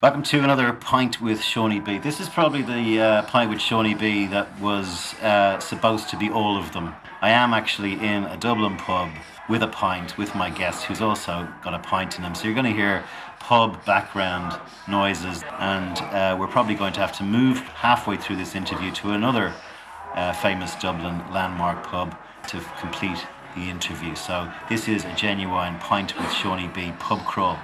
Welcome to another pint with Seaniebee. This is probably the uh, pint with Seaniebee that was uh, supposed to be all of them. I am actually in a Dublin pub with a pint with my guest who's also got a pint in him. So you're going to hear pub background noises, and uh, we're probably going to have to move halfway through this interview to another uh, famous Dublin landmark pub to complete the interview. So this is a genuine pint with Seaniebee pub crawl.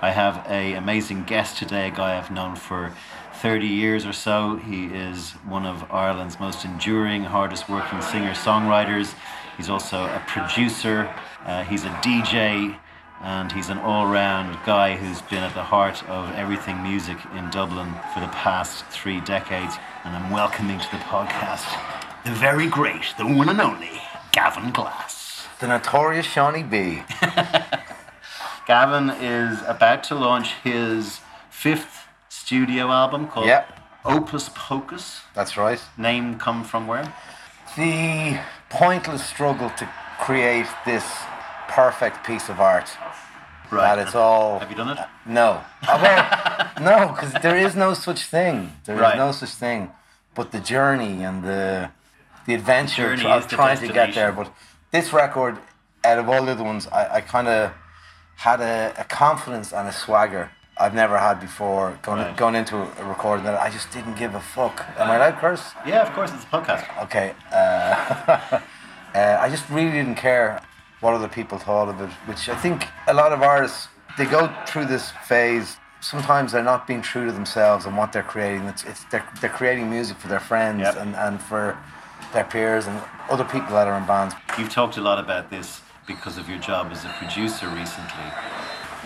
I have a amazing guest today, a guy I've known for 30 years or so. He is one of Ireland's most enduring, hardest working singer songwriters. He's also a producer, uh, he's a DJ, and he's an all round guy who's been at the heart of everything music in Dublin for the past three decades. And I'm welcoming to the podcast the very great, the one and only Gavin Glass. The notorious Seaniebee. Gavin is about to launch his fifth studio album called Yep. Opus Pocus. That's right. Name come from where? The pointless struggle to create this perfect piece of art. Right. That it's all. Have you done it? No. Oh, well, no, because there is no such thing. There is Right. no such thing. But the journey and the the adventure Journey of trying to get there. But this record, out of all the other ones, I, I kind of had a, a confidence and a swagger I've never had before going Right. going into a recording that I just didn't give a fuck. Am I allowed curse? Yeah, of course, it's a podcast. Okay. Uh, uh, I just really didn't care what other people thought of it, which I think a lot of artists they go through this phase. Sometimes they're not being true to themselves and what they're creating. It's, it's they're, they're creating music for their friends Yep. and, and for their peers and other people that are in bands. You've talked a lot about this because of your job as a producer recently.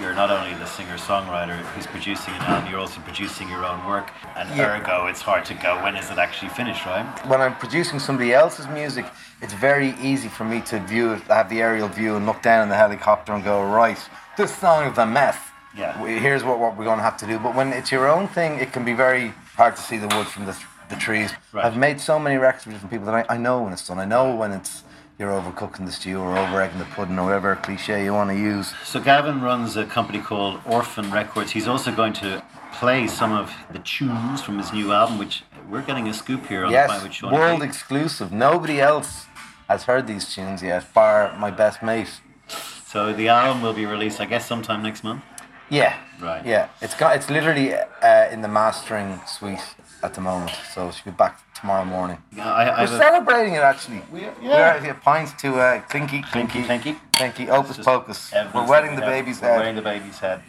You're not only the singer songwriter who's producing an album, you're also producing your own work. And Yeah. ergo, it's hard to go, when is it actually finished, right? When I'm producing somebody else's music, it's very easy for me to view it, have the aerial view, and look down in the helicopter and go, right, this song is a mess. Yeah. Here's what, what we're going to have to do. But when it's your own thing, it can be very hard to see the wood from the, the trees. Right. I've made so many records with different people that I, I know when it's done. I know when it's you're overcooking the stew or over egging the pudding or whatever cliche you want to use. So Gavin runs a company called Orphan Records. He's also going to play some of the tunes from his new album, which we're getting a scoop here on the Yes, Sean. world exclusive. Nobody else has heard these tunes yet, bar my best mate. So the album will be released, I guess, sometime next month. Yeah. Right. Yeah. It's got. It's literally uh, in the mastering suite at the moment, so it should be back tomorrow morning. I, I We're celebrating it actually. We are- yeah. here, pints to uh, Clinky, Clinky, Clinky, Clinky. Opus Pocus. We're that wetting we the baby's we're head. Wearing the baby's head.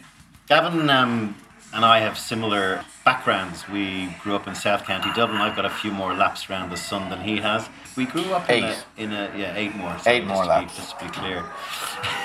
Gavin um, and I have similar backgrounds. We grew up in South County Dublin. I've got a few more laps around the sun than he has. We grew up in Eight. a, in a yeah eight more. Eight more laps. Be, just to be clear,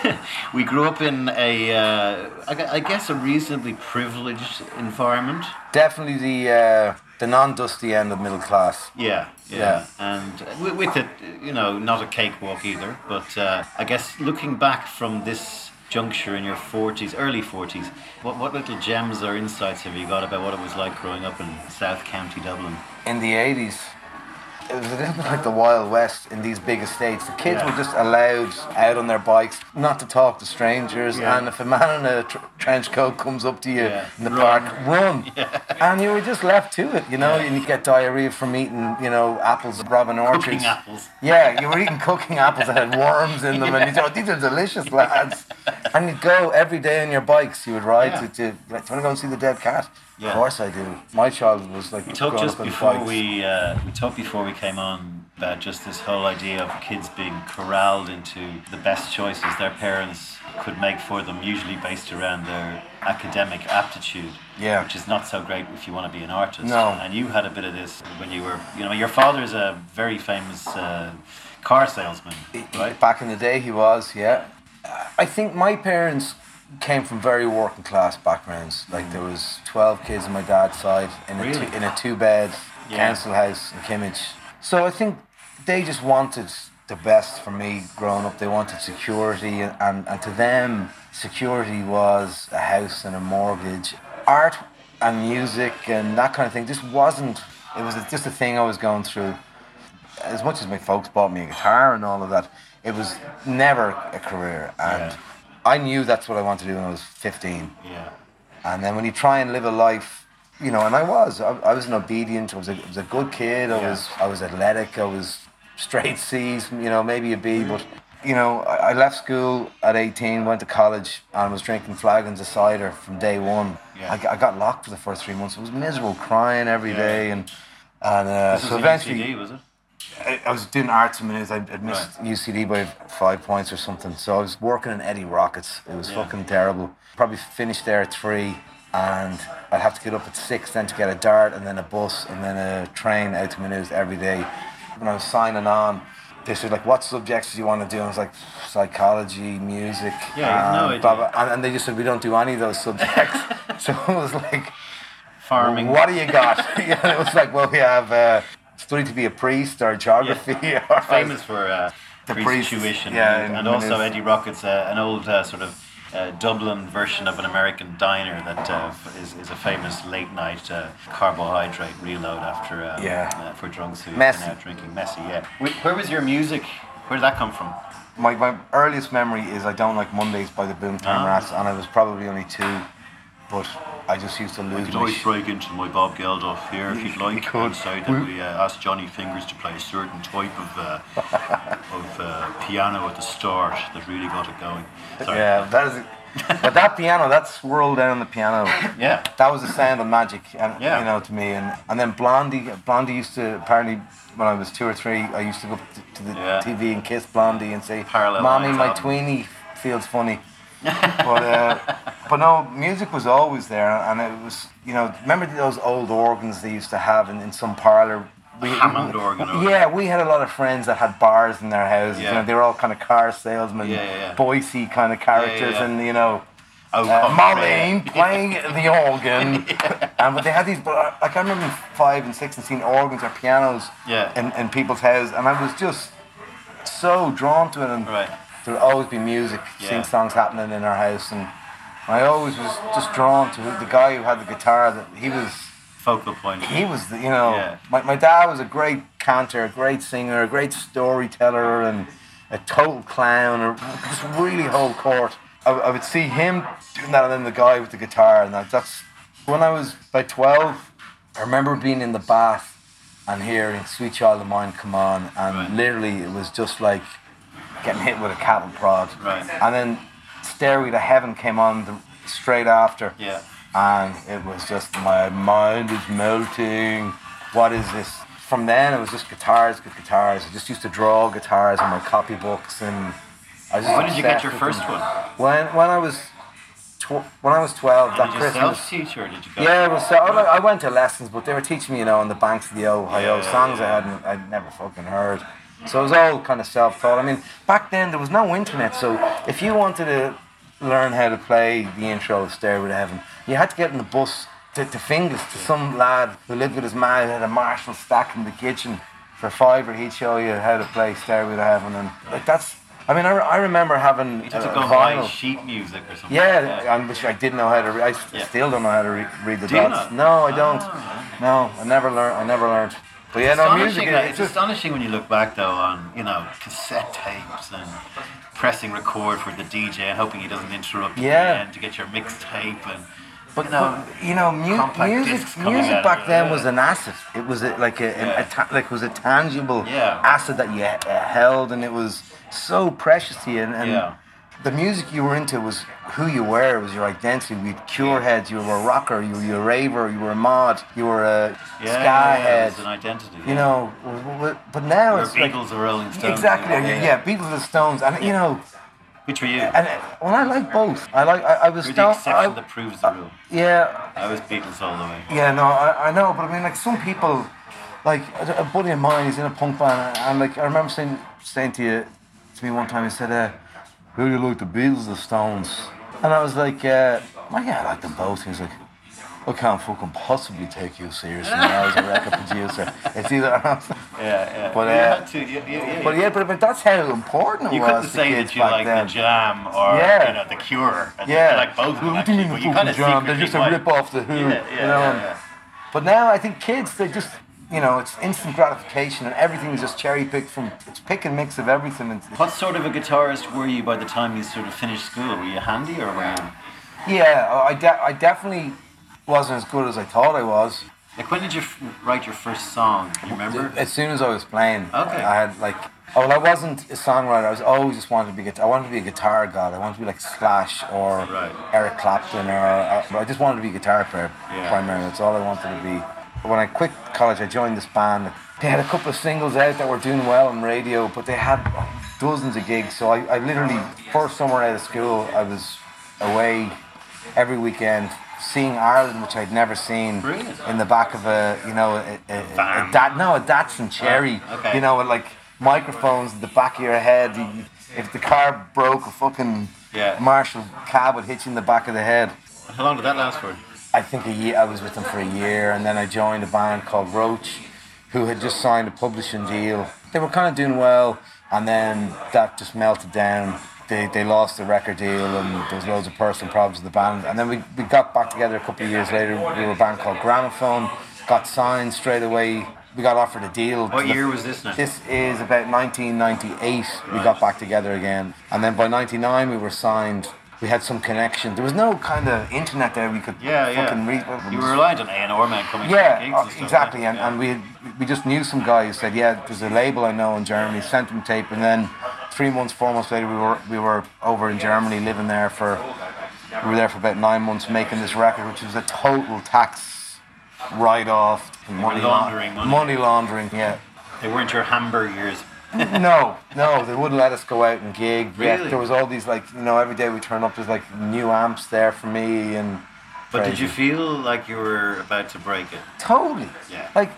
we grew up in a uh, I I guess a reasonably privileged environment. Definitely the uh, the non-dusty end of middle class. Yeah, yeah, Yeah. and with, with it, you know, not a cakewalk either. But uh, I guess looking back from this juncture in your forties, early forties, what what little gems or insights have you got about what it was like growing up in South County Dublin? in the 80s, it was a little bit like the Wild West in these big estates. The kids Yeah. were just allowed out on their bikes, not to talk to strangers. Yeah. And if a man in a tr- trench coat comes up to you Yeah. in the Run. park, run. And you were just left to it, you know. And you get diarrhea from eating, you know, apples Robin Orchards. Cooking apples. Yeah, you were eating cooking apples that had worms in them, and you thought these are delicious, lads. And you'd go every day on your bikes. You would ride to, to. Like, do you want to go and see the dead cat? Yeah. Of course I do. My child was like We talked just before we uh, we talked before we came on about just this whole idea of kids being corralled into the best choices their parents could make for them, usually based around their academic aptitude. Yeah. Which is not so great if you want to be an artist. No. And you had a bit of this when you were, you know, your father is a very famous uh, car salesman, right? Back in the day, he was, yeah. I think my parents came from very working class backgrounds. Like there was twelve kids on my dad's side in a two, in a two bed Yeah. council house in Kimmage. So I think they just wanted the best for me growing up. They wanted security, and, and, and to them, security was a house and a mortgage. Art and music and that kind of thing just wasn't. It was just a thing I was going through as much as my folks bought me a guitar and all of that, it was never a career. And Yeah. I knew that's what I wanted to do when I was 15. Yeah. And then when you try and live a life, you know, and I was, I, I was an obedient, I was a, I was a good kid, I Yeah. was, I was athletic, I was straight C's, you know, maybe a B, but you know, I, I left school at 18, went to college, and was drinking flagons of cider from day one. Yeah. I, I got locked for the first three months. I was miserable, crying every Yeah. day, and and uh, This so eventually. Was it? I, I was doing arts and Maynooth. I would missed UCD by five points or something. So I was working in Eddie Rockets. It was Yeah. fucking terrible. Probably finished there at three, and I'd have to get up at six then to get a dart and then a bus and then a train out to Maynooth every day. When I was signing on, they said like, "What subjects do you want to do?" And I was like, "Psychology, music." Yeah, no um, idea. blah, blah. And, and they just said, "We don't do any of those subjects." so it was like. Farming. What do you got? yeah, it was like, well, we have uh, study to be a priest or geography. or famous for uh, The priest tuition, yeah, and, and also. Eddie Rocket's uh, an old uh, sort of uh, Dublin version of an American diner that uh, is, is a famous late night uh, carbohydrate reload after uh, Yeah. uh, for drunks who Messy. are now drinking messy. Yeah, where was your music? Where did that come from? My, my earliest memory is I Don't Like Mondays by the Boomtown Ah. Rats, and I was probably only two, but I just used to lose could my always break into my Bob Geldof here if you'd like You could. and say that we uh, asked Johnny Fingers to play a certain type of uh, of uh, piano at the start that really got it going. Sorry. Yeah, that is. but that piano, that swirl down the piano, Yeah. that was the sound of magic, and Yeah. you know, to me. And and then Blondie, Blondie used to apparently when I was two or three, I used to go to, to the Yeah. TV and kiss Blondie and say, Parallel "Mommy, my album. tweenie feels funny." But uh, but no, music was always there, and it was you know remember those old organs they used to have in, in some parlor. We, Hammond organ Yeah, we had a lot of friends that had bars in their houses. You know, they were all kind of car salesmen, Yeah, yeah, yeah. Boycie kind of characters, yeah. and you know. Oh, Uh, Marlene playing the organ, and but they had these. But I- like I remember five and six and seeing organs or pianos Yeah. in, in people's houses, and I was just so drawn to it. And Right. There would always be music, Yeah. sing songs happening in our house, and I always was just drawn to the guy who had the guitar. That he was, Focal point. he was, the, you know, Yeah. my, my dad was a great cantor, a great singer, a great storyteller, and a total clown, or just really whole court. I, I would see him doing that, and then the guy with the guitar, and that, that's when I was about twelve. I remember being in the bath and hearing "Sweet Child of Mine" come on, and Right. literally it was just like getting hit with a cattle prod. Right. And then Stairway to Heaven came on the, straight after. Yeah. And it was just my mind is melting. What is this? From then it was just guitars, good guitars. I just used to draw guitars in my copybooks and I just When did you get your first them. one? When when I was tw- when I was twelve, that Did you Christmas. self-teach or did you go? Yeah, it was so. Oh, I I went to lessons, but they were teaching me, you know, on the banks of the Ohio, Yeah, songs yeah. I hadn't, I'd never fucking heard. So it was all kind of self-taught. I mean, back then there was no internet, so if you wanted to learn how to play the intro of Stairway to Heaven, you had to get in the bus to, to Finglas to some lad who lived with his man who had a Marshall stack in the kitchen for fiver. He'd show you how to play Stairway to Heaven, and like that's. I mean, I, re- I remember having You had a, to go buy sheet music or something. Yeah, I wish I didn't know how to read. I Yeah. still don't know how to re- read the Do you dots. not? No, I don't. Ah, No, I never learned. I never learned. But yeah, no music. astonishing, It's it's astonishing when you look back though on you know cassette tapes and pressing record for the DJ and hoping he doesn't interrupt Yeah. the end to get your mixtape and but you know but, you know, mu- music. Music back then yeah. was an asset. It was a, like a, an- Yeah. a ta- like was a tangible Yeah. asset that you uh, held, and it was so precious to you. And, and. The music you were into was who you were. It was your identity. We had cure heads. You were a rocker. You were a raver. You were a mod. You were a yeah, ska yeah, head. an identity. You know, w- w- but now Or it's like or Rolling Stones. exactly yeah, yeah, Beatles and Stones, and you know, Which were you? and uh, well, I like both. I like I, I was You're the exception I- that proves the rule. yeah, I was Beatles all the way. yeah, no, I, I know, but I mean, like some people, like a, buddy of mine, he's in a punk band, and like I remember saying saying to you to me one time, he said, uh, "Who do you like, the Beatles the Stones?" And I was like, uh, "Well, yeah, I like them both." He was like. I can't fucking possibly take you seriously now as a record producer. It's either, Yeah, yeah. But, uh, had to, you, but yeah, but, but that's how important it you was. You couldn't say that you like then. the Jam or Yeah. you know the Cure. And Yeah, like both of them. You Actually, but you kind of Jam? They're just a rip off the Who. Yeah, yeah, you know? yeah, yeah. But now I think kids they just you know it's instant gratification and everything is just cherry picked from it's pick and mix of everything. It's, What sort of a guitarist were you by the time you sort of finished school? Were you handy or were you? Yeah, I, de- I definitely wasn't as good as I thought I was. Like, when did you f- write your first song? You remember? As soon as I was playing, Okay. I had like, oh, well, I wasn't a songwriter. I was always just wanted to be. I wanted to be a guitar god. I wanted to be like Slash or Right. Eric Clapton, or, or I just wanted to be a guitar player Yeah. primarily. That's all I wanted to be. When I quit college, I joined this band. They had a couple of singles out that were doing well on radio, but they had dozens of gigs. So I, I literally first summer out of school, I was away every weekend seeing Ireland, which I'd never seen Brilliant. in the back of a you know a, a, a. Dat- no a Datsun oh, Cherry. Oh, okay. You know with like microphones at the back of your head. You- If the car broke, a fucking Yeah. Marshall cab would hit you in the back of the head. How long did that last for? I think a year. I was with them for a year, and then I joined a band called Roach, who had just signed a publishing deal. They were kind of doing well, and then that just melted down. They, they lost the record deal, and there was loads of personal problems with the band. And then we, we got back together a couple of years later. We were a band called Gramophone. Got signed straight away. We got offered a deal. What the- year was this now? this is about 1998. We got back together again, and then by '99 we were signed. We had some connection. There was no kind of internet there. We could Yeah, yeah. read. You were reliant on A&R men coming Yeah, gigs and stuff. exactly. right? And, Yeah. and we we just knew some guy who said, yeah, there's a label I know in Germany. Sent them tape, and then three months, four months later, we were we were over in Germany, living there for. We were there for about nine months making this record, which was a total tax write-off, money laundering money. money laundering. Yeah. They weren't your hamburgers. No, no, they wouldn't let us go out and gig. Yeah, Really? there was all these like you know every day we turn up. There's like new amps there for me and. But did you feel like you were about to break it? Totally. Yeah. Like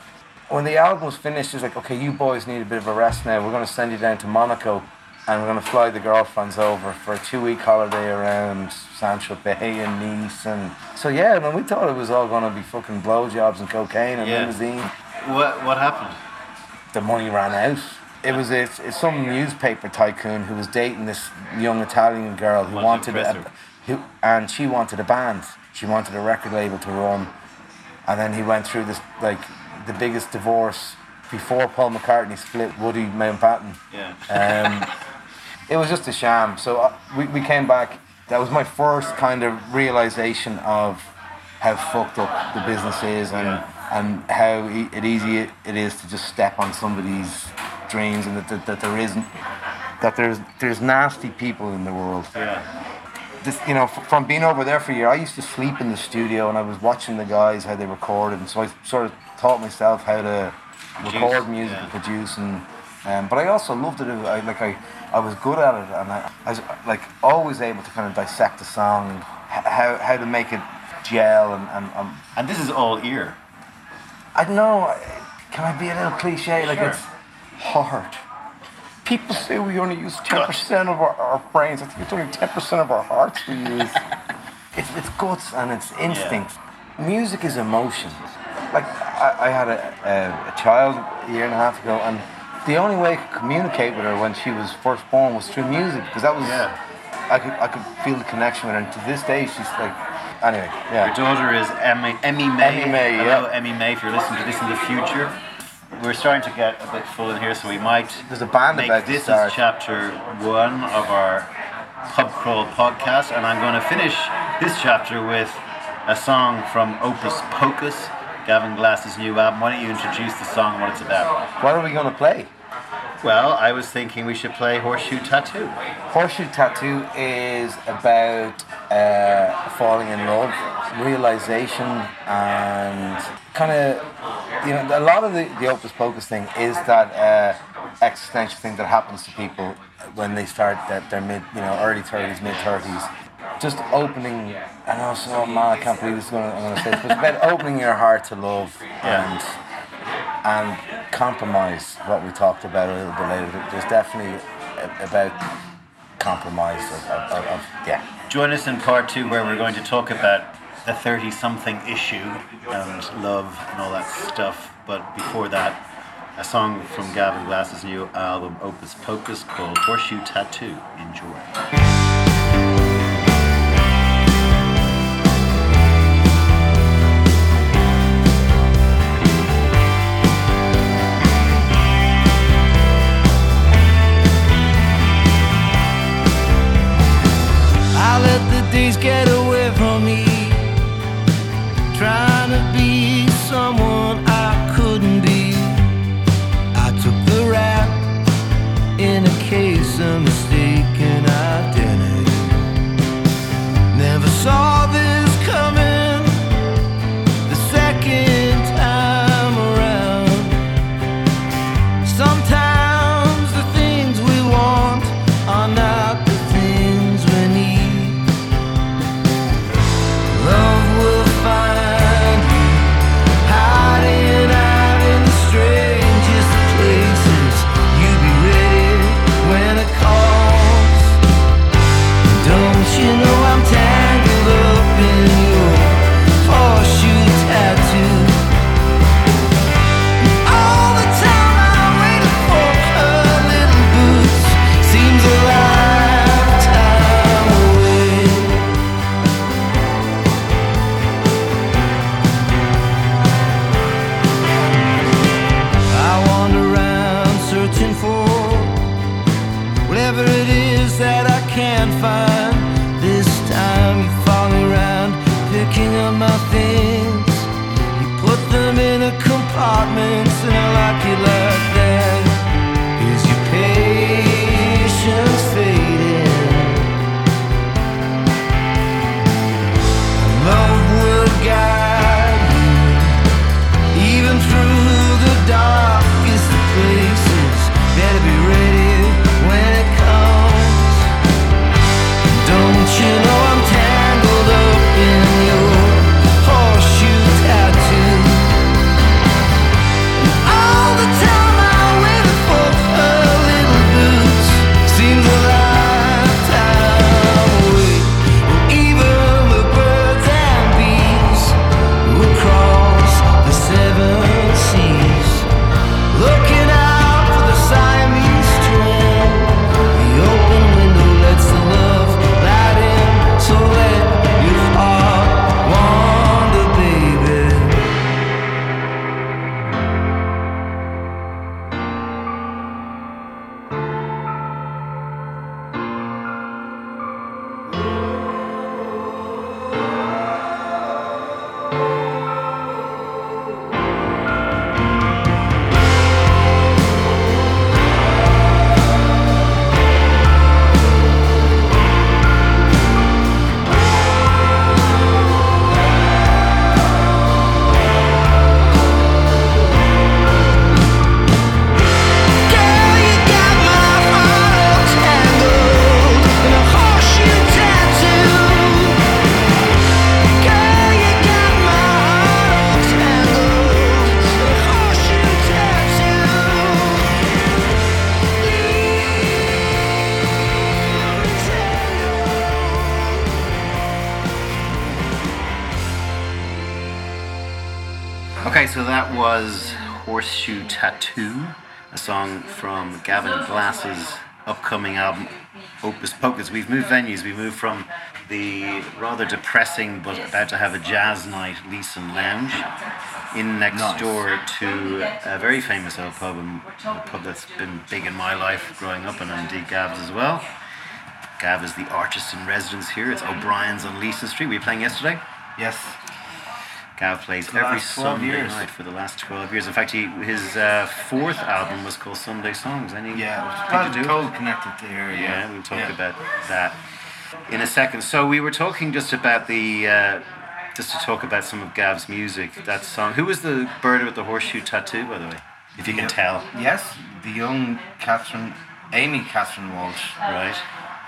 when the album was finished, it's like, okay, you boys need a bit of a rest now. We're going to send you down to Monaco, and we're going to fly the girlfriends over for a two-week holiday around Sancho Bay and Nice, and so yeah. I mean, we thought it was all going to be fucking blowjobs and cocaine and Yeah. limousine. What What happened? the money ran out. It was a, it's some newspaper tycoon who was dating this young Italian girl who Wanted a, who, and she wanted a band. She wanted a record label to run, and then he went through this like the biggest divorce before Paul McCartney split Woody Mountbatten. Yeah. Um, it was just a sham. So uh, we, we came back. That was my first kind of realization of how fucked up the business is and Yeah. and how e- it easy it, it is to just step on somebody's dreams and that, that, that there isn't that there's there's nasty people in the world yeah. this, you know, f- from being over there for a year, I used to sleep in the studio and I was watching the guys how they recorded, and so I sort of taught myself how to record music yeah. and produce, and um, but I also loved it. I like I, I was good at it, and I, I was like always able to kind of dissect the song and how how to make it gel, and and um, And this is all ear. I don't know. Can I be a little cliche? Like Sure. it's hard. People say we only use ten percent of our, our brains. I think it's only ten percent of our hearts we use. it's it's guts and it's instinct. Music is emotion. Like I, I had a, a, a child a year and a half ago, and the only way I could communicate with her when she was first born was through music because that was Yeah. I could I could feel the connection with her. And to this day, she's like anyway. Yeah. Your daughter is Emmy, Emmy May. Emmy May, Hello, yeah. Emmy May, if you're listening to this in the future. We're starting to get a bit full in here, so we might There's a band make about to this is chapter one of our Pub Crawl podcast, and I'm going to finish this chapter with a song from Opus Pocus, Gavin Glass's new album. Why don't you introduce the song and what it's about? What are we gonna play? Well, I was thinking we should play Horseshoe Tattoo. Horseshoe Tattoo is about uh, falling in love, realization, and kind of, you know, a lot of the, the Opus Pocus thing is that uh, existential thing that happens to people when they start their, their mid, you know, early 30s, mid 30s. Just opening, I know, so man, I can't believe this is I'm going to say this, but it's about opening your heart to love Yeah. and and compromise what we talked about a little bit later. There's definitely about compromise of, of, of, of yeah. Join us in part two, where we're going to talk about the 30 something issue and love and all that stuff. But before that, a song from Gavin Glass's new album, Opus Pocus, called Horseshoe Tattoo. Enjoy. Days get away trying to a case of mistaken identity. Never saw Gavin Glass's upcoming album Opus Pocus. We've moved venues. We moved from the rather depressing but about to have a jazz night Leeson Lounge in next Nice. door to a very famous old pub, and a pub that's been big in my life growing up, and indeed Gav's as well. Gav is the artist in residence here. It's O'Brien's on Leeson Street. Were you playing yesterday? Yes. Gav plays every Sunday years. night for the last 12 years. In fact, he, his uh, fourth album was called Sunday Songs. Any Yeah. to do? Cold connected to here. Yeah. Yeah, we'll talk Yeah. about that in a second. So we were talking just about the, uh, just to talk about some of Gav's music. That song. Who was the bird with the horseshoe tattoo, by the way? If you can tell, Yes, the young Catherine, Amy Catherine Walsh, right?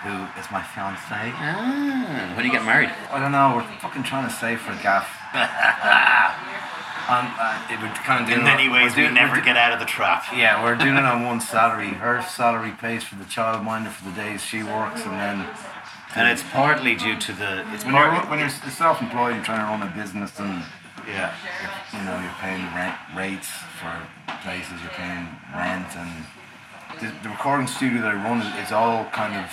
who is my fiancée. Ah, when do you get married? I don't know. We're fucking trying to save for gaff. um, uh, it would kind of do. In many ways, we never get out of the trap. Yeah, we're doing it on one salary. Her salary pays for the childminder for the days she works, and then And it's partly due to the. It's when you're, when you're self-employed, you're trying to run a business, and Yeah. you know you're paying rent rates for places, you're paying rent, and the, the recording studio that I run is, is all kind of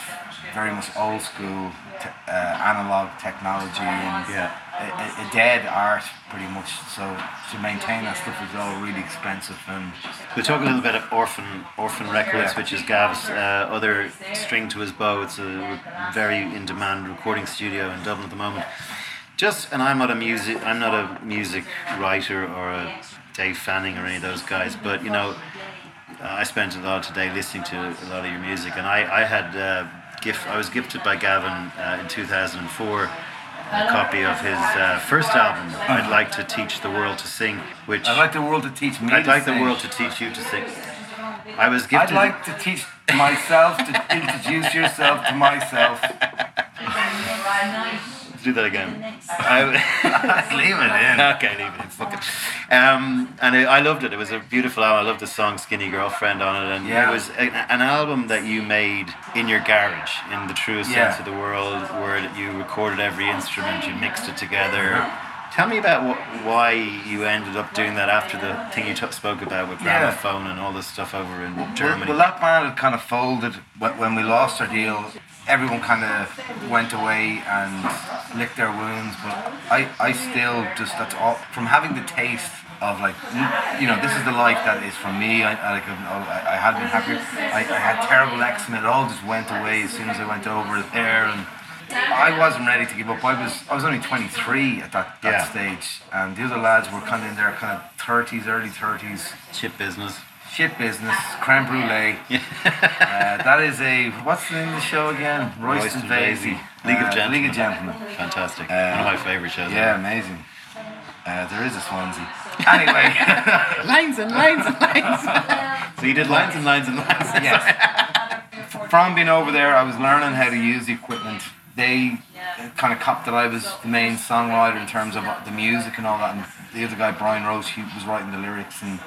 very much old school, te- uh, analog technology, and Yeah. A, a, dead art pretty much. So to maintain that stuff is all really expensive, and We'll talk a little bit of Orphan Orphan Records, Yeah. which is Gav's uh, other string to his bow. It's a very in demand recording studio in Dublin at the moment. just and I'm not a music I'm not a music writer or a Dave Fanning or any of those guys, but you know, I spent a lot of today listening to a lot of your music, and I I had uh, gift I was gifted by Gavin uh, in 2004 a copy of his uh, first album. I'd like to teach the world to sing, which I'd like the world to teach me. I'd to like the world to teach you to sing. I was I'd gifted. like to teach myself to introduce yourself to myself. do that again. I, Leave it in. okay, leave it in. Fuck it. Um, and I, I loved it. It was a beautiful album. I loved the song "Skinny Girlfriend" on it, and Yeah. it was a, an album that you made in your garage, in the truest Yeah. sense of the word. Where you recorded every instrument, you mixed it together. Tell me about wh- why you ended up doing that after the thing you t- spoke about with Yeah. gramophone and all this stuff over in Germany. well, that band had kind of folded when we lost our deal. Everyone kind of went away and licked their wounds, but I, I still just that's all from having the taste of like you know this is the life that is for me. I, I I, I had been happy. I, I had terrible eczema. It all just went away as soon as I went over there, and I wasn't ready to give up. I was I was only 23 at that, that Yeah. stage, and the other lads were kind of in their kind of 30s, early 30s Chip business. Shit business, creme brulee. uh, that is a what's the name of the show again? Royston Vasey, League of Uh, Gentlemen. League of Gentlemen. Fantastic. Uh, One of my favourite shows. Yeah, amazing. Uh, there is a Swansea. Anyway, Lines and lines and lines. so you did lines and lines and lines. yes. From being over there, I was learning how to use the equipment. They kind of copped that I was the main songwriter in terms of the music and all that, and the other guy, Brian Rose, he was writing the lyrics and.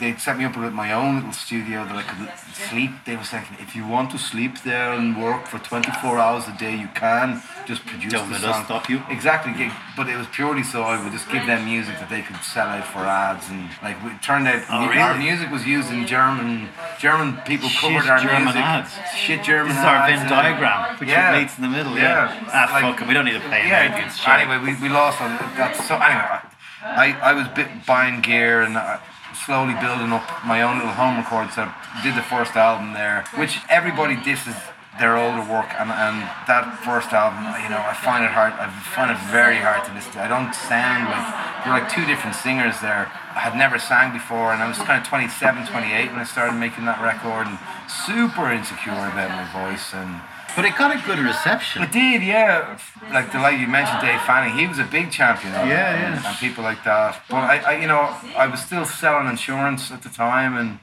They set me up with my own little studio that I could sleep. They were saying, if you want to sleep there and work for 24 hours a day, you can. Just produce Don't the let us song." stop you. Exactly, but it was purely so I would just give them music that they could sell out for ads, and like it turned out Oh, mu- our music was used in German. German people Shit covered our German music. ads. Shit German This is our Venn diagram. Put Yeah. mates in the middle. Yeah. Yeah. Ah, Like- fuck it. We don't need to pay yeah. Americans. Anyway, we, we lost on that. So anyway, I, I was bit buying gear and uh, slowly building up my own little home record. So I did the first album there, which everybody disses their older work, and, and that first album, you know, I find it hard. I find it very hard to listen to. I don't sound like we're like two different singers there. I had never sang before, and I was kind of 27, 28 when I started making that record, and super insecure about my voice and. But it got a good reception. It did, yeah. Like the like you mentioned, Dave Fanning, he was a big champion. It, Yeah, and, yeah. and people like that. But I, I, you know, I was still selling insurance at the time and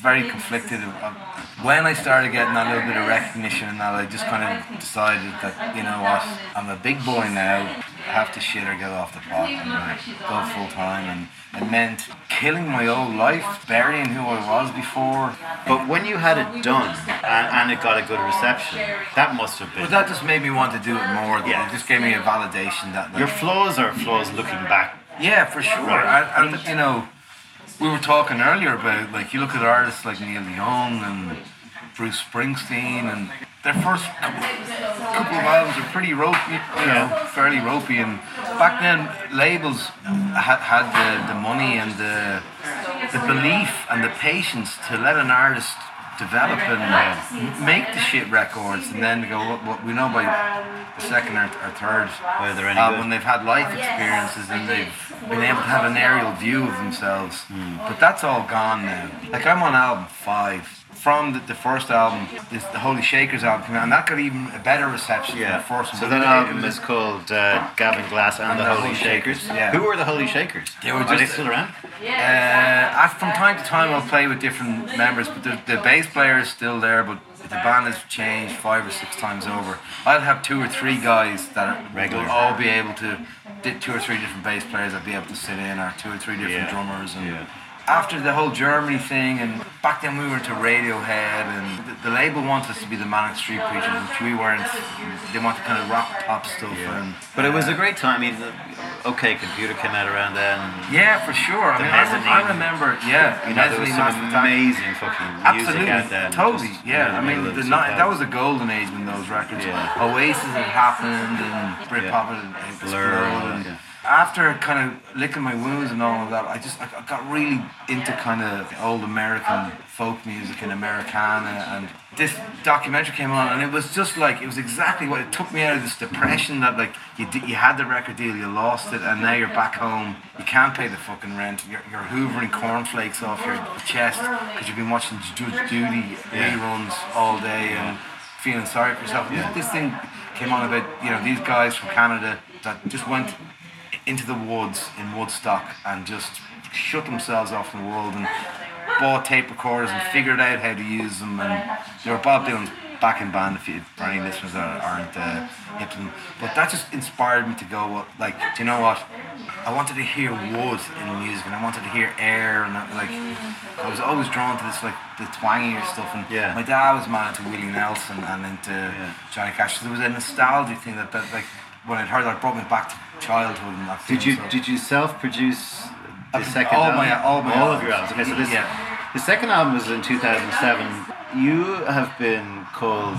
very conflicted. When I started getting that little bit of recognition and that, I just kind of decided that you know what, I'm a big boy now. I have to shit or get off the pot and uh, go full time. And it meant killing my old life, burying who I was before. But when you had it done and, and it got a good reception, that must have been. But that just made me want to do it more. Yeah. It just gave me a validation that like, Your flaws are flaws looking back. Yeah, for sure. Right. And, and you know, we were talking earlier about like you look at artists like Neil Young and Bruce Springsteen, and their first couple, of albums are pretty ropey, you know, fairly ropey. And back then, labels had had the, the money and the the belief and the patience to let an artist develop and uh, make the shit records, and then go. What, what we know by the second or, or third Whether any uh, good. when they've had life experiences and they've been able to have an aerial view of themselves. Hmm. But that's all gone now. Like I'm on album five. From the, the first album, this, the Holy Shakers album came out, and that got even a better reception than the first one. So But that album is called uh, Gavin Glass and, the, Holy Shakers. yeah. Who were the Holy Shakers? They were are they still around? Uh, I- from time to time, I'll play with different members, but the, the bass player is still there. But the band has changed five or six times over. I'll have two or three guys that are, Regular. will all be able to, two or three different bass players I'll be able to sit in, or two or three different Yeah. drummers. And Yeah. After the whole Germany thing, and back then we were into Radiohead, and the, the label wanted us to be the Manic Street Preachers, which we weren't. They wanted kind of rock pop stuff. And, But it was a uh, great time. I mean, the OK Computer came out around then. yeah, for sure. I mean, I, Mezzanine. I remember, yeah, You know, there was some amazing fucking music Absolutely, out then. totally, yeah. I mean, the that was a golden age when those records. Yeah. Oasis had happened, and Britpop Yeah. had Blur, exploded. and yeah. After kind of licking my wounds and all of that, I just I got really into kind of old American folk music and Americana, and this documentary came on, and it was just like it was exactly what it took me out of this depression that like you d- you had the record deal, you lost it, and now you're back home. You can't pay the fucking rent. You're, you're hoovering cornflakes off your chest because you've been watching Judge Judy reruns all day and feeling sorry for yourself. This thing came on about you know these guys from Canada that just went into the woods in Woodstock and just shut themselves off from the world and bought tape recorders and figured out how to use them and they were Bob Dylan's backing band if you for any listeners that aren't uh, hip to them. But that just inspired me to go what like do you know what? I wanted to hear wood in music and I wanted to hear air and I- like I was always drawn to this like the twangier stuff and Yeah. my dad was man into Willie Nelson and into Johnny Cash. So there was a nostalgia thing that, that like when I'd heard that brought me back to childhood and that Did you so- did you self produce the second all album? my- all my of your albums. Okay, so this Yeah. the second album was in 2007. You have been called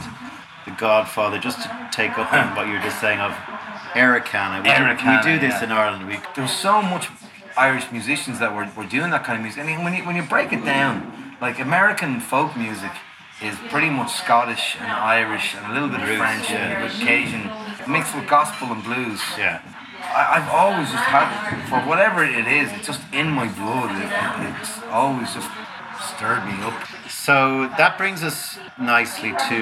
the Godfather, just to take up on what you were just saying of Ericana. We, Ericana, we do this yeah. in Ireland. We there's so much Irish musicians that were, were doing that kind of music. I mean, when you, when you break it down, like American folk music is pretty much Scottish and Irish and a little bit of French yeah. and mixed with gospel and blues. yeah. I, I've always just had, it for whatever it is, it's just in my blood. It, it's always just stirred me up. So that brings us nicely to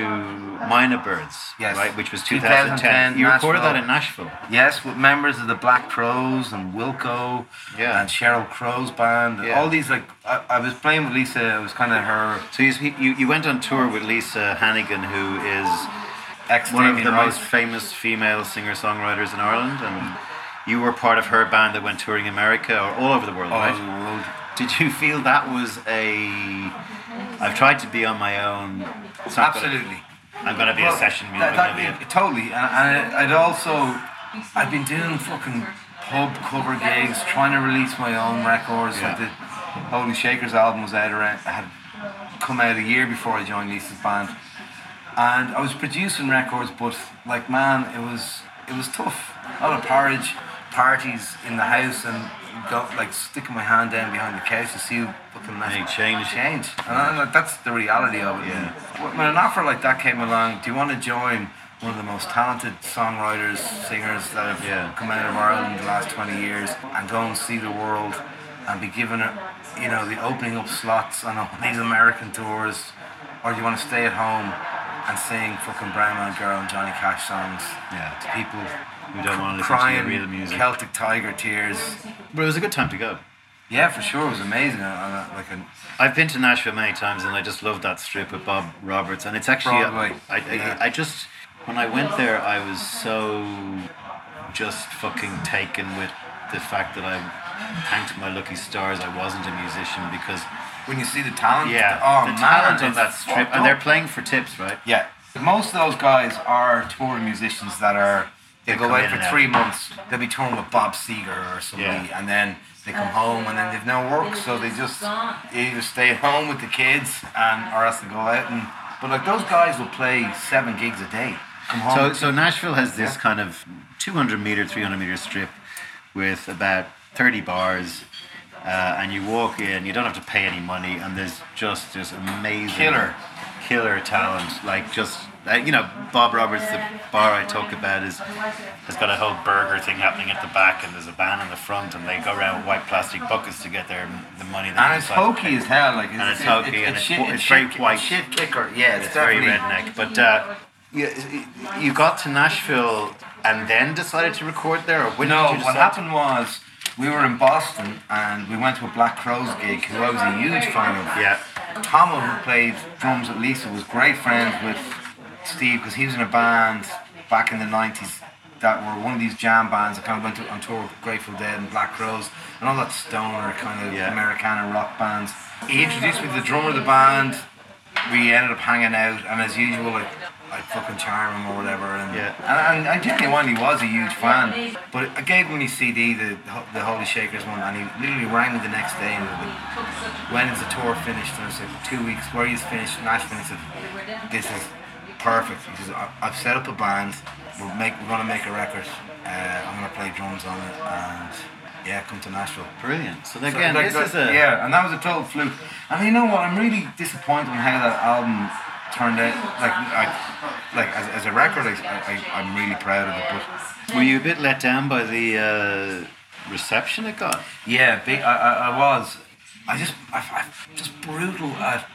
Myna Birds, Yes. right? Which was 2010. 2010, you recorded that in Nashville. Yes, with members of the Black Crowes and Wilco Yeah. and Sheryl Crow's band. Yeah. All these, like, I, I was playing with Lisa, it was kind of her So you, you, you went on tour with Lisa Hannigan, who is ex one of the Rice. most famous female singer-songwriters in Ireland, and you were part of her band that went touring America or all over the world, all right? over the world. Did you feel that was a? I've tried to be on my own. Not gonna- Absolutely. I'm gonna be a session music. That, that, gonna be a- totally. And, and I'd also, I'd been doing fucking pub cover gigs, trying to release my own records. Like Yeah. the Holy Shakers album was out around, had come out a year before I joined Lisa's band. And I was producing records, but like man, it was it was tough. A lot of porridge parties in the house and go like sticking my hand down behind the couch to see who fucking Any change? change. And I'm like, that's the reality of it. Yeah. When an offer like that came along, do you want to join one of the most talented songwriters, singers that have Yeah. come out of Ireland in the last 20 years and go and see the world and be given it, you know, the opening up slots on all these American tours? Or do you want to stay at home and sing fucking Brown Man Girl and Johnny Cash songs Yeah. to people We don't want to listen crying to your real music. Celtic Tiger tears? But it was a good time to go. Yeah, for sure, it was amazing. I- I- Like an, I've been to Nashville many times, and I just love that strip with Bob Roberts. And it's actually, uh, Broadway, I, I, yeah. I just when I went there, I was so just fucking taken with the fact that I thanked my lucky stars I wasn't a musician because when you see the talent, yeah, oh the talent on that strip, and they're playing for tips, right? Yeah. Most of those guys are touring musicians that are they They go come out for and out. three months. They'll be touring with Bob Seger or somebody, Yeah. and then they come home and then they've no work, so they just either stay at home with the kids and or else they go out and. But like those guys will play seven gigs a day. Come home. So, so Nashville has this Yeah. kind of 200 meter, 300 meter strip with about 30 bars, uh, and you walk in. You don't have to pay any money, and there's just this amazing Killer. killer talent. Like just uh, you know, Bob Roberts, the bar I talk about is has got a whole burger thing happening at the back, and there's a band in the front, and they go around with white plastic buckets to get their the money. that and they it's hokey as hell. Like And it's hokey and it's shit, wh- it's very shit, white. Shit kicker. Yeah, it's, It's very redneck. But uh, you, you got to Nashville and then decided to record there, or when No, did you what decide? happened was we were in Boston and we went to a Black Crowes gig who I was a huge fan of. Yeah, Tomo, who played drums with Lisa, was great friends with Steve because he was in a band back in the 90s that were one of these jam bands that kind of went to, on tour with Grateful Dead and Black Crowes and all that stoner kind of Yeah. Americana rock bands. He introduced me to the drummer of the band. We ended up hanging out, and as usual, like I fucking charm him or whatever. And, Yeah. and, and I genuinely was a huge fan. But I gave him his CD, the the Holy Shakers one, and he literally rang me the next day and was like, when is the tour finished? And I said, two weeks. Where is finished? Nashville. He said, this is perfect. He says, "I- I've set up a band. We're make we're gonna make a record. Uh, I'm gonna play drums on it, and yeah, come to Nashville. brilliant. So So, again, like, this that- is a yeah, and that was a total fluke. And you know what? I'm really disappointed in how that album turned out like I, like as, as a record, I, I, I'm really proud of it. But Were you a bit let down by the uh, reception it got? Yeah, big. I, I, I was. I just, I, just brutal at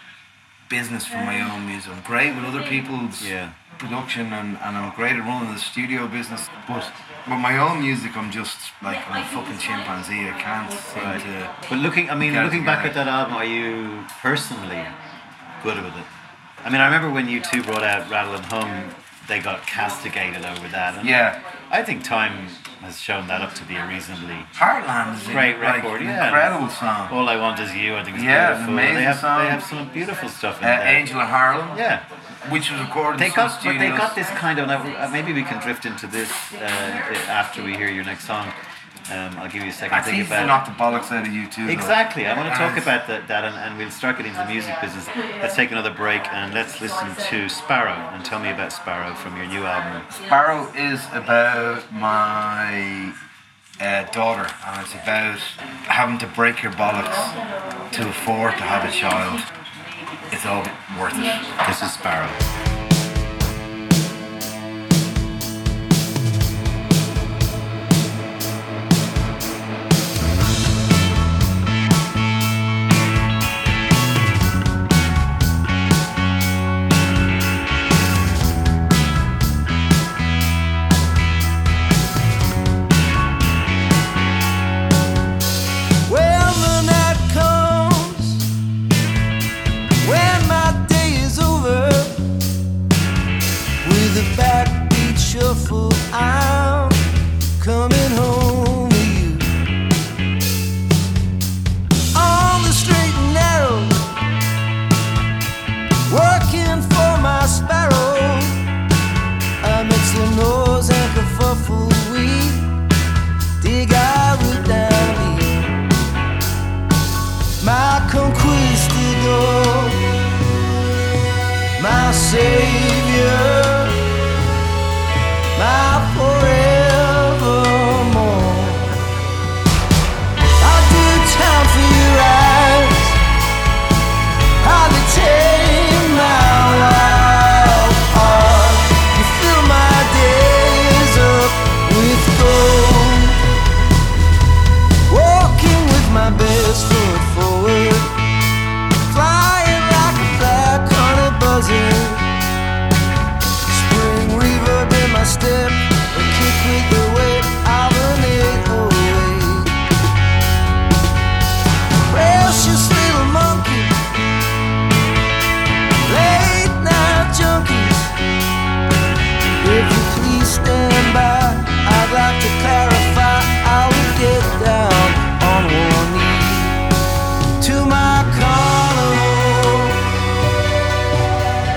business for my own music. I'm great with other people's Yeah. production, and, and I'm great at running the studio business. But with my own music, I'm just like I'm a fucking chimpanzee. I can't seem Right. to. But looking, I mean, looking back at that album, are you personally good with it? I mean, I remember when U2 brought out Rattle and Hum, they got castigated over that. And Yeah, I think time has shown that up to be a reasonably Heartland is great like, record. yeah, incredible song. All I want is you. I think it's Yeah, beautiful. amazing they have song. they have some beautiful stuff in Uh, there. Angel of Harlem, Yeah, which was recorded they got but they got this kind of. uh, Maybe we can drift into this uh, after we hear your next song. Um, I'll give you a second. I to think about knock the bollocks out of U2. though. Exactly. I want to talk about that, that and, and we'll start getting into the music business. Let's take another break and let's listen to Sparrow and tell me about Sparrow from your new album. Sparrow is about my uh, daughter, and it's about having to break your bollocks to afford to have a child. It's all worth it. This is Sparrow.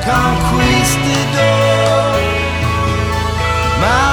Conquistador, my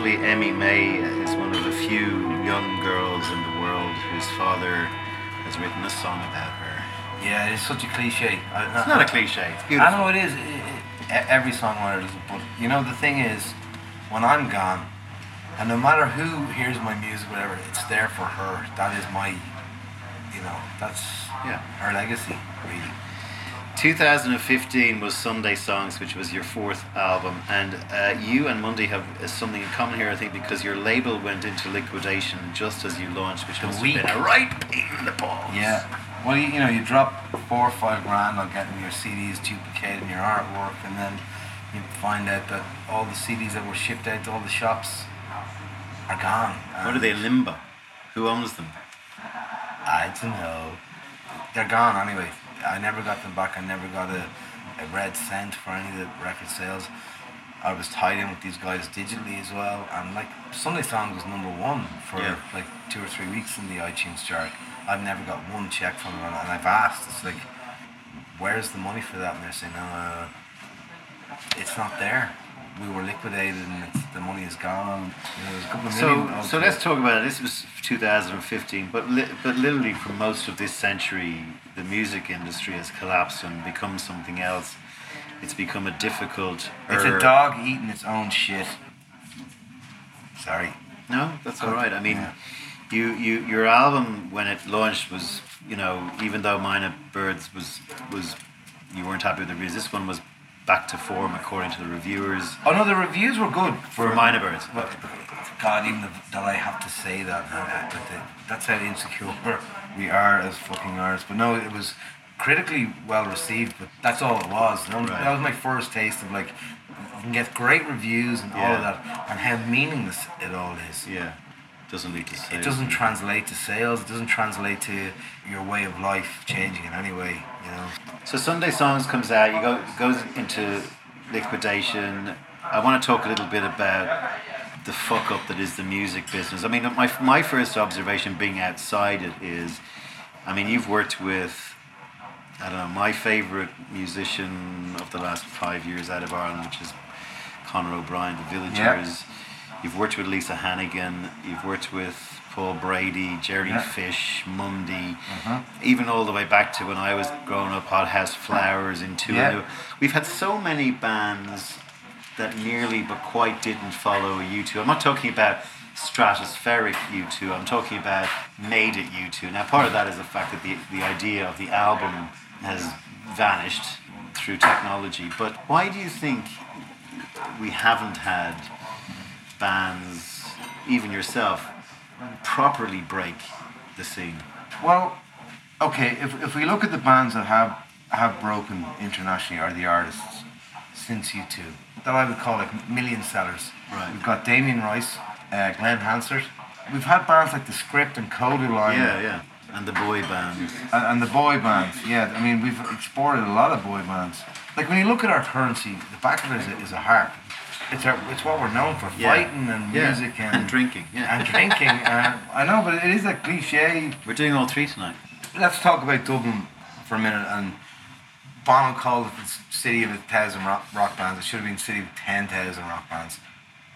lovely Emmy May is one of the few young girls in the world whose father has written a song about her. Yeah, it's such a cliche. I, It's not a cliche. It's beautiful. I know it is. It, it, every songwriter does it, but you know the thing is, when I'm gone, and no matter who hears my music, whatever, it's there for her. That is my, you know, that's Yeah. her legacy, really. 2015 was Sunday Songs, which was your fourth album, and uh, you and Monday have uh, something in common here, I think, because your label went into liquidation just as you launched, which have been a right pain in the balls. Yeah. Well, you, you know, you drop four or five grand on getting your CDs duplicated and your artwork, and then you find out that all the CDs that were shipped out to all the shops are gone. What are they in limbo? Who owns them? I don't know. They're gone anyway. I never got them back. I never got a, a red cent for any of the record sales. I was tied in with these guys digitally as well, and like Sunday Song was number one for Yeah. like two or three weeks in the iTunes chart. I've never got one check from them, and I've asked. It's like, where's the money for that? And they're saying, no, uh, it's not there. We were liquidated, and it's, the money is gone. You know, there's a couple of million. So, so let's talk about it. This was 2015, but li- but literally for most of this century, the music industry has collapsed and become something else. It's become a difficult. It's a er, dog eating its own shit. Sorry. No, that's all right. I mean, Yeah. you, you your album when it launched was you know even though Myna Birds was was you weren't happy with the reviews. This one was back to form according to the reviewers Oh no, the reviews were good for Myna Birds. But God, even if, that I have to say that now, that the, that's how insecure we are as fucking artists. But no, it was critically well received. But that's all it was. That was, Right. that was my first taste of like you can get great reviews and all of that, and how meaningless it all is. Yeah, doesn't lead to It doesn't translate to sales. It doesn't translate to your way of life changing in any way. You know. So Sunday Songs comes out. You go goes into liquidation. I want to talk a little bit about the fuck up that is the music business. I mean, my my first observation being outside it is, I mean, you've worked with. I don't know, my favourite musician of the last five years out of Ireland, which is Conor O'Brien, The Villagers. You've worked with Lisa Hannigan. You've worked with Paul Brady, Jerry Yeah. Fish, Mundy, uh-huh. even all the way back to when I was growing up, Hothouse Flowers, Into Yeah. We've had so many bands that nearly but quite didn't follow a U2. I'm not talking about stratospheric U2, I'm talking about made it U2. Now, part of that is the fact that the, the idea of the album has vanished through technology, but why do you think we haven't had bands, even yourself, properly break the scene? Well, okay. If, if we look at the bands that have have broken internationally, are the artists since U2 that I would call like million sellers. Right. We've got Damien Rice, uh, Glen Hansard. We've had bands like The Script and Kodaline. Yeah, yeah. And the boy bands. And, and the boy bands. Yeah, I mean we've exported a lot of boy bands. Like when you look at our currency, the back of it is a, is a harp. It's our, it's what we're known for, Yeah. fighting and Yeah. music and, and drinking. Yeah. and drinking. uh, I know, but it is a cliche We're doing all three tonight. let's talk about Dublin for a minute. And Bono called it the city of a thousand rock, rock bands. It should have been city of ten thousand rock bands.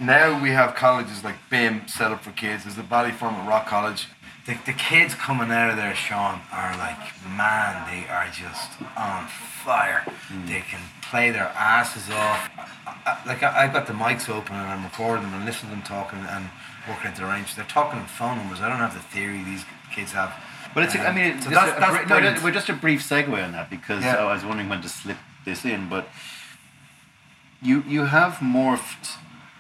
Now we have colleges like BIMM set up for kids. There's the Ballyfermot Rock College. The, the kids coming out of there, Sean, are like, man, they are just on fire. They can play their asses off. I, I, like I, I've got the mics open and I'm recording them and listening to them talking and working at their range. They're talking in phone numbers. I don't have the theory these kids have. But it's, I um, mean, So that's- a, that's bri- no, no, we're just a brief segue on that because Yeah. I was wondering when to slip this in, but you you have morphed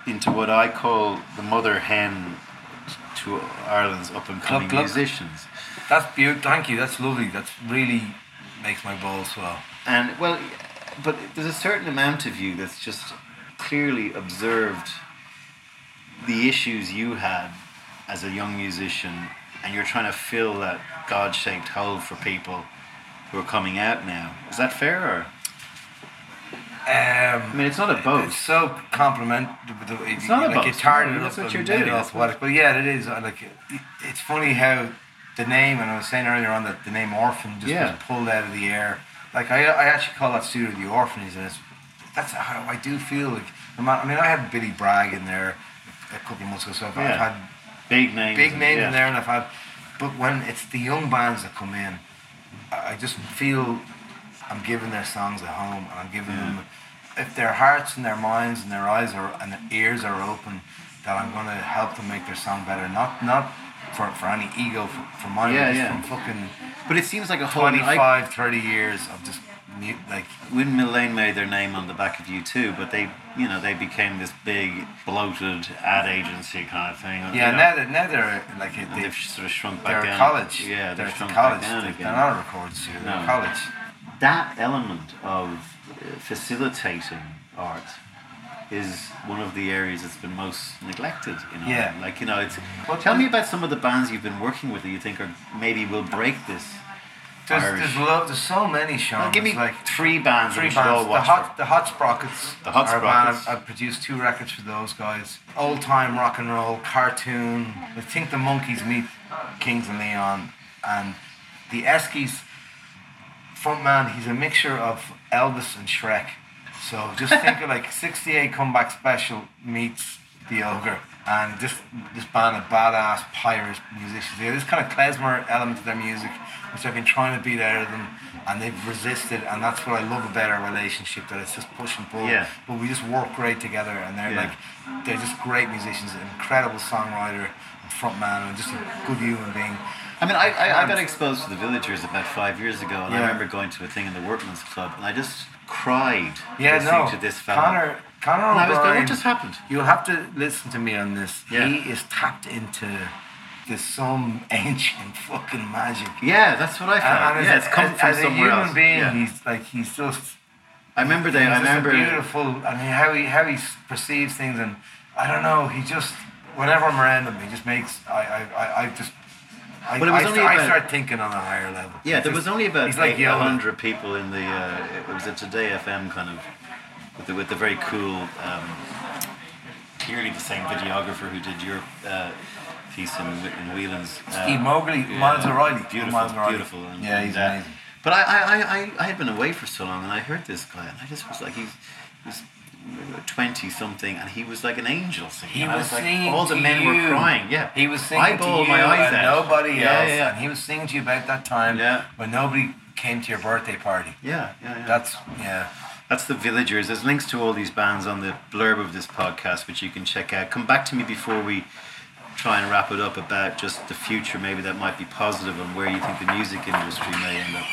into what I call the mother hen to Ireland's up and coming musicians. That's beautiful. Thank you. That's lovely. That's really makes my balls swell. And well, but there's a certain amount of you that's just clearly observed the issues you had as a young musician, and you're trying to fill that God-shaped hole for people who are coming out now. Is that fair? Or I Um, mean, it's not a it's boast. so compliment. It's not a like boast. you tarred No, that's what you're doing. But yeah, it is. uh, Like it's funny how the name, and I was saying earlier on that the name Orphan just Yeah. was pulled out of the air. Like I, I actually call that studio the Orphanage, and it's that's how I do feel. Like no matter- I mean, I had Billy Bragg in there a couple of months ago, so I've, I've Yeah. had Big names. big names yeah. in there, and I've had. But when it's the young bands that come in, I just feel I'm giving their songs a home, and I'm giving Yeah. them. If their hearts and their minds and their eyes are and their ears are open, that I'm gonna help them make their song better. Not not for, for any ego for, for mine, Yeah, yeah. from fucking But it seems like a whole. I, 25, 30 years of just like Windmill Lane made their name on the back of U2, but they, you know, they became this big, bloated ad agency kind of thing. yeah. you know, Now, they're, now they're like and they, they've sort of shrunk back they're down. college. Yeah, they're they've at shrunk college. back down They're, again. they're not a record studio. They're No. college. that element of facilitating art is one of the areas that's been most neglected in Ireland. Yeah. Like, you know, it's. Well, tell me about some of the bands you've been working with that you think are maybe will break this. There's, Irish. there's, lo- there's so many, Sean. Well, give me like three bands three bands. The hot, the hot Sprockets. The Hot. Sprockets. I've, produced two records for those guys. Old time rock and roll, cartoon. I think the Monkeys meet Kings of Leon, and the Eskies frontman. He's a mixture of Elvis and Shrek. So just think of like '68 comeback special meets the ogre. And this this band of badass pirate musicians. They have this kind of klezmer element to their music, which I've been trying to beat out of them, and they've resisted. And that's what I love about our relationship that it's just push and pull. Yeah. But we just work great together, and they're Yeah. like they're just great musicians, an incredible songwriter and frontman, and just a good human being. I mean, I, I, I got exposed to the Villagers about five years ago, and I remember going to a thing in the Workman's Club, and I just cried Yeah, listening no. to this fella. Conor, Conor and I was going, what just happened? You'll have to listen to me on this. Yeah. He is tapped into this some ancient fucking magic. Yeah, that's what I found. And yeah, as, it's come as, from as a somewhere human else. being, Yeah. he's like he's just I remember that. I a remember. beautiful and how he how he perceives things and I don't know. He just whenever I'm around him, he just makes I I, I, I just. I, But it was I, only st- I about- start thinking on a higher level. Yeah, there just- was only about like hundred people in the. Uh, it was a Today FM kind of with the with the very cool, um, clearly the same videographer who did your uh, piece in in Whelan's. Uh, Steve Mowgli, yeah, Miles O'Reilly. beautiful, Miles O'Reilly. beautiful. And, Yeah, he's and, uh, amazing. But I, I, I, I, I had been away for so long, and I heard this guy, and I just was like, he's, he's twenty something, and he was like an angel singing. He I was like, all the men you. were crying. Yeah, He was singing I to you my eyes and out. nobody Yeah, else, yeah. and he was singing to you about that time Yeah. when nobody came to your birthday party. Yeah, yeah, yeah. That's yeah. That's the Villagers. There's links to all these bands on the blurb of this podcast, which you can check out. Come back to me before we try and wrap it up about just the future, maybe that might be positive, and where you think the music industry may end up.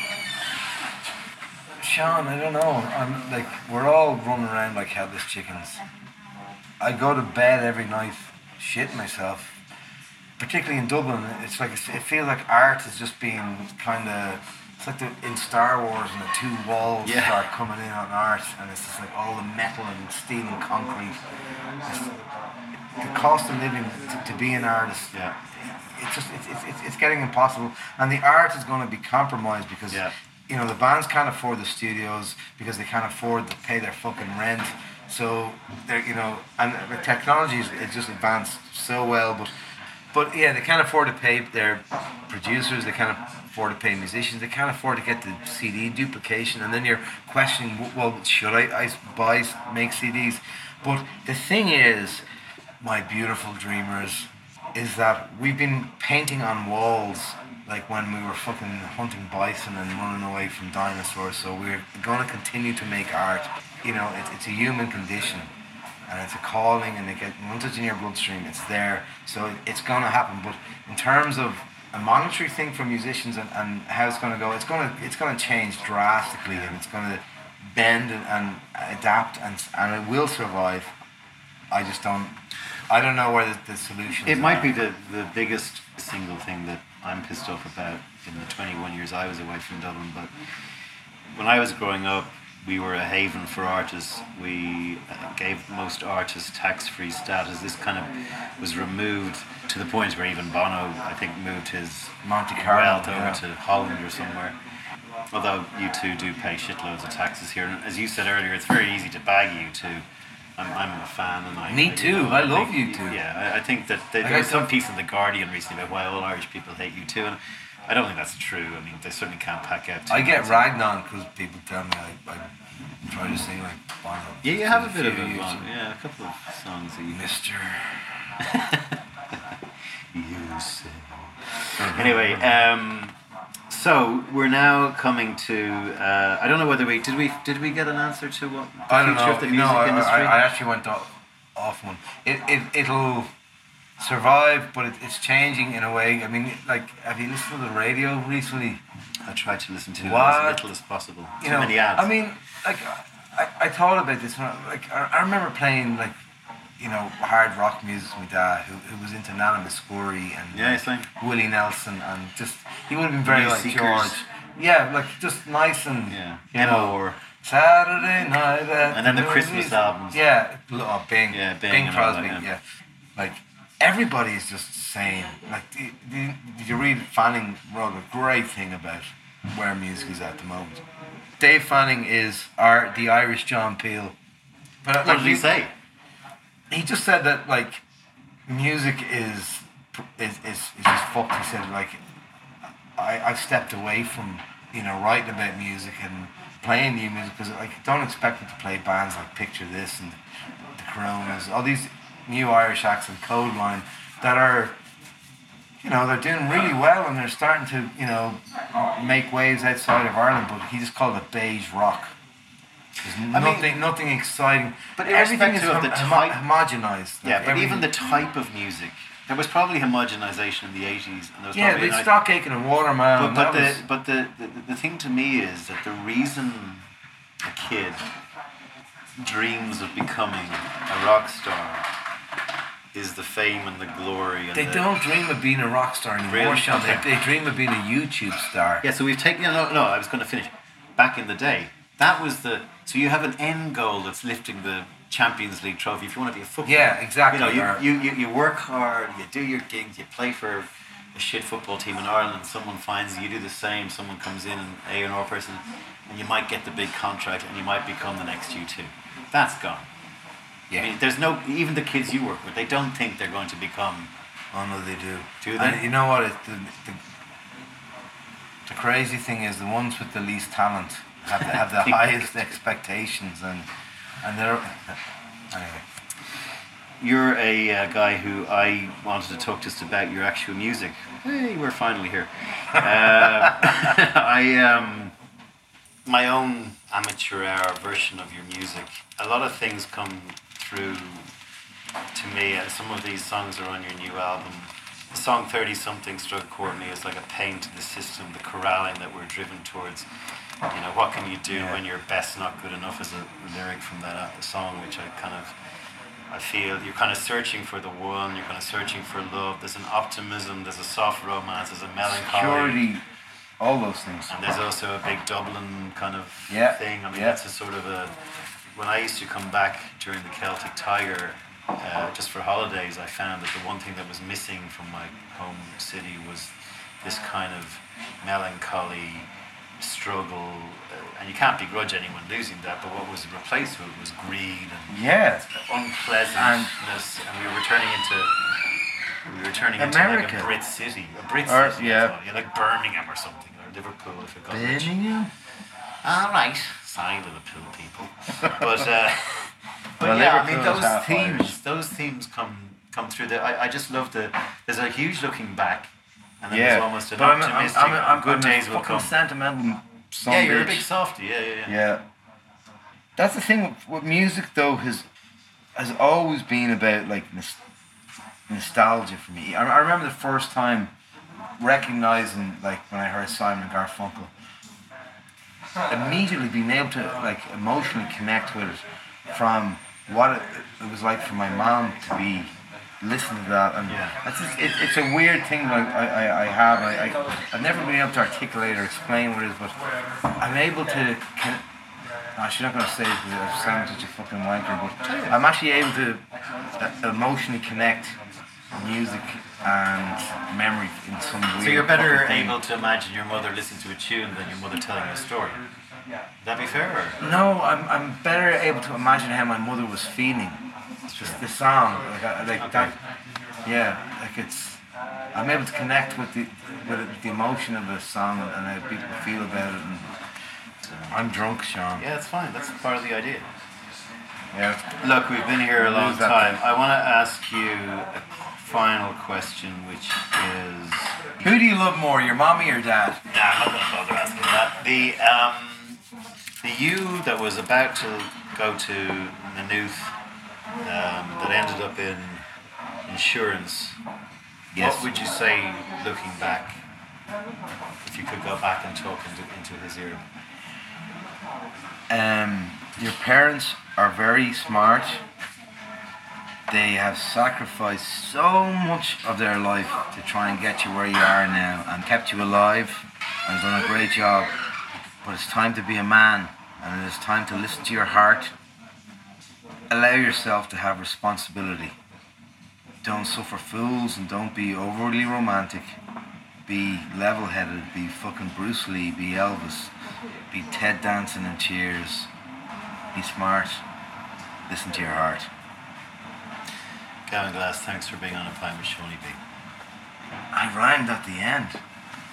Sean, I don't know. I'm like we're all running around like headless chickens. I go to bed every night shitting myself. Particularly in Dublin, it's like it feels like art is just being kind of. It's like the, in Star Wars and the two walls Yeah. start coming in on art, and it's just like all the metal and steel and concrete. It's, the cost of living to, to be an artist Yeah. it's just it's, it's, it's, it's getting impossible and the art is going to be compromised because Yeah. You know the bands can't afford the studios because they can't afford to pay their fucking rent. So they're you know and the technology is just advanced so well but but yeah they can't afford to pay their producers they can't afford to pay musicians they can't afford to get the CD duplication and then you're questioning well should I, I buy make CDs but the thing is my beautiful dreamers is that we've been painting on walls like when we were fucking hunting bison and running away from dinosaurs. So we're going to continue to make art. You know, it's, it's a human condition and it's a calling and it get, once it's in your bloodstream, it's there. So it, it's going to happen. But in terms of a monetary thing for musicians and, and how it's going to go, it's going to it's going to change drastically and it's going to bend and, and adapt and, and it will survive. I just don't. I don't know where the, the solution. It might be the, the biggest single thing that I'm pissed off about in the 21 years I was away from Dublin. But when I was growing up, we were a haven for artists. We uh, gave most artists tax free status. This kind of was removed to the point where even Bono, I think, moved his Monte Carlo, wealth over yeah. to Holland or somewhere. Although U2 do pay shitloads of taxes here. And as you said earlier, it's very easy to bag U2. I'm, I'm a fan and I Me U2. know, I love think- U2. Yeah, I, I think that there, Like there was some piece in the Guardian recently about why all Irish people hate you too, and I don't think that's true. I mean, they certainly can't pack out. I get ragged on because people tell me I, I try to sing like Bono. Yeah, you have a bit of a years. yeah, a couple of songs that you. Mister. you say. Anyway, um, so we're now coming to. Uh, I don't know whether we did we did we get an answer to what the I don't future know. of the no, music I, industry. I, I actually went off, off one. It, it, it'll survive, but it, it's changing in a way. I mean, like, have you listened to the radio recently? I tried to listen to it What? as little as possible. You Too know, many ads. I mean, like, I, I thought about this. When I, like, I, I remember playing like, you know, hard rock music with my dad, who, who was into Nana Mouskouri and Yeah, like. Willie Nelson, and just he would have been very like George. Yeah, like just nice and Yeah. you know, Or Saturday night. And then the. Christmas albums. Yeah, oh, Bing. Yeah, Bing Bing Crosby. that, yeah. yeah. like everybody is just saying. Like, you read Fanning wrote a great thing about where music is at the moment? Dave Fanning is our the Irish John Peel. But uh, what like, did he say? He just said that like music is is is, is just fucked. He said like I I've stepped away from you know writing about music and playing new music because like don't expect me to play bands like Picture This and the Coronas, all these new Irish acts and Kodaline that are you know they're doing really well and they're starting to you know make waves outside of Ireland. But he just called it beige rock. There's mean- nothing, nothing exciting. But everything is hom- type- homogenized. Yeah, but even the type of music. There was probably homogenization in the 80s. And there was yeah, probably the an- Stock Aitken and Waterman. But, but, the, was- but the, the, the thing to me is that the reason a kid dreams of becoming a rock star is the fame and the glory. And they the, don't dream of being a rock star anymore, Really? Sean. They, they dream of being a YouTube star. Yeah, so we've taken. No, no, I was going to finish. Back in the day, that was the. So you have an end goal that's lifting the Champions League trophy. If you want to be a footballer, Yeah, exactly, You know, you, you, you, work hard, you do your gigs, you play for a shit football team in Ireland. Someone finds you, you do the same. Someone comes in, an A and R person, and you might get the big contract, and you might become the next U two. That's gone. Yeah. I mean, there's no even the kids you work with. They don't think they're going to become. Oh no, they do. Do And they? you know what? It, the, the, the crazy thing is, the ones with the least talent have the, have the highest expectations, and and they're anyway. You're a uh, guy who I wanted to talk just about your actual music. Hey, we're finally here. Uh, I um, my own amateur hour version of your music. A lot of things come through to me, and some of these songs are on your new album. Song 30 something struck Courtney is like a pain to the system, the corralling that we're driven towards. You know, what can you do Yeah. when your best not good enough is a lyric from that uh, song, which I kind of I feel you're kind of searching for the one, you're kind of searching for love. There's an optimism, there's a soft romance, there's a melancholy. Security, all those things. And there's also a big Dublin kind of Yeah, thing. I mean, yeah. that's a sort of a. When I used to come back during the Celtic Tiger, uh, just for holidays, I found that the one thing that was missing from my home city was this kind of melancholy struggle. Uh, and you can't begrudge anyone losing that, but what was replaced with it was greed and Yeah. unpleasantness, and, we were turning into. We were turning into like a Brit city, a Brit Or- city, yeah. yeah, like Birmingham or something, or Liverpool if it got. Birmingham? All right, sorry, Liverpool people. But, uh, but Well, yeah, I mean those themes, those themes come come through. The, I, I just love the. There's a huge looking back, and then Yeah. there's almost an But I'm, I'm. I'm, I'm, good I'm days a will come. sentimental son Yeah, you're a bitch. big softy. Yeah, yeah, yeah. Yeah. That's the thing with, with music, though, has has always been about like nos- nostalgia for me. I, I remember the first time recognizing, like, when I heard Simon and Garfunkel, immediately being able to like emotionally connect with it from what it, it was like for my mom to be listening to that. And that's just, it, it's a weird thing that I, I, I have. I, I, I've never been able to articulate or explain what it is but I'm able to I'm actually not going to say it because I sound such a fucking wanker but I'm actually able to uh, emotionally connect music and memory in some weird So you're better able to imagine your mother listening to a tune than your mother telling you a story. Would that be fair? Or? No, I'm, I'm better able to imagine how my mother was feeling. Just the song, like, I, like Okay. that. Yeah, like it's. I'm able to connect with the with the emotion of the song and how people feel about it. And I'm drunk, Sean. Yeah, that's fine. That's part of the idea. Yeah. Look, we've been here a long time. I want to ask you a final question, which is. Who do you love more, your mommy or dad? Nah, I'm not going to bother asking that. The um, the you that was about to go to Maynooth, um, that ended up in insurance. Yes. What would you say, looking back, if you could go back and talk into, into his ear? Um, your parents are very smart. They have sacrificed so much of their life to try and get you where you are now and kept you alive and done a great job. But it's time to be a man and it is time to listen to your heart. Allow yourself to have responsibility. Don't suffer fools and don't be overly romantic. Be level headed, be fucking Bruce Lee, be Elvis, be Ted Danson in Cheers. Be smart. Listen to your heart. Gavin Glass, thanks for being on a pint with Seaniebee. I rhymed at the end.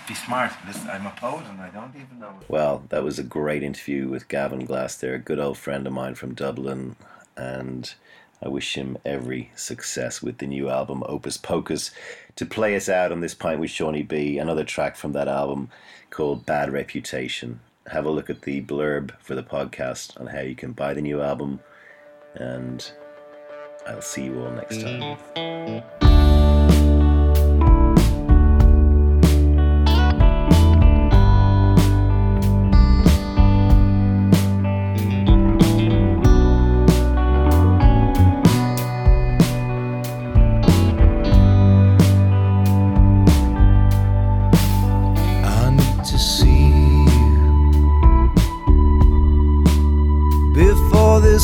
Be smart. Listen, I'm a poet and I don't even know it. Well, that was a great interview with Gavin Glass there, a good old friend of mine from Dublin, and I wish him every success with the new album Opus Pocus. To play us out on this pint with Seaniebee, another track from that album called Bad Reputation. Have a look at the blurb for the podcast on how you can buy the new album, and I'll see you all next time. Mm.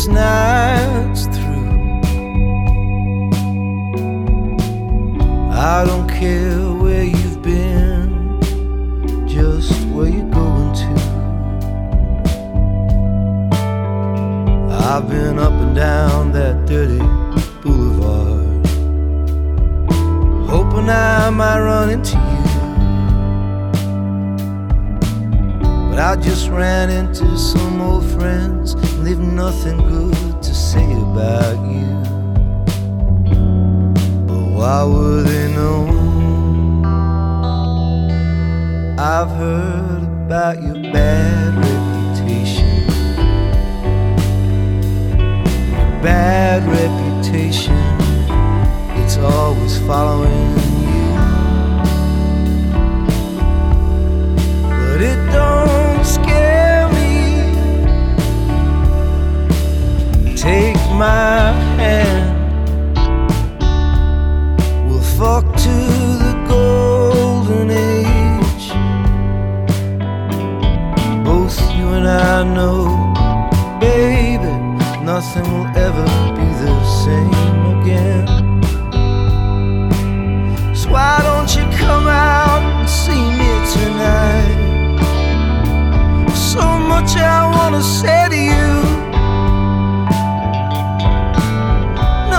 Before ran into some old friends they've nothing good to say about you. But why would they know? I've heard about your bad reputation. Your bad reputation, it's always following you. but it don't my hand, we'll fuck to the golden age. Both you and I know, baby, nothing will ever be the same again. So why don't you come out and see me tonight? So much I wanna say to you.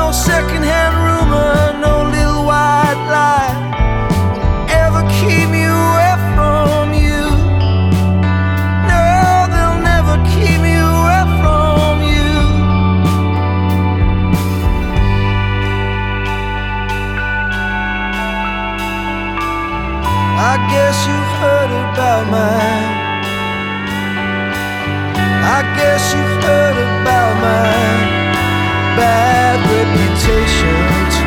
No secondhand rumor, no little white lie ever keep me away from you. No, they'll never keep me away from you. I guess you've heard about mine. I guess you've heard about bad reputation.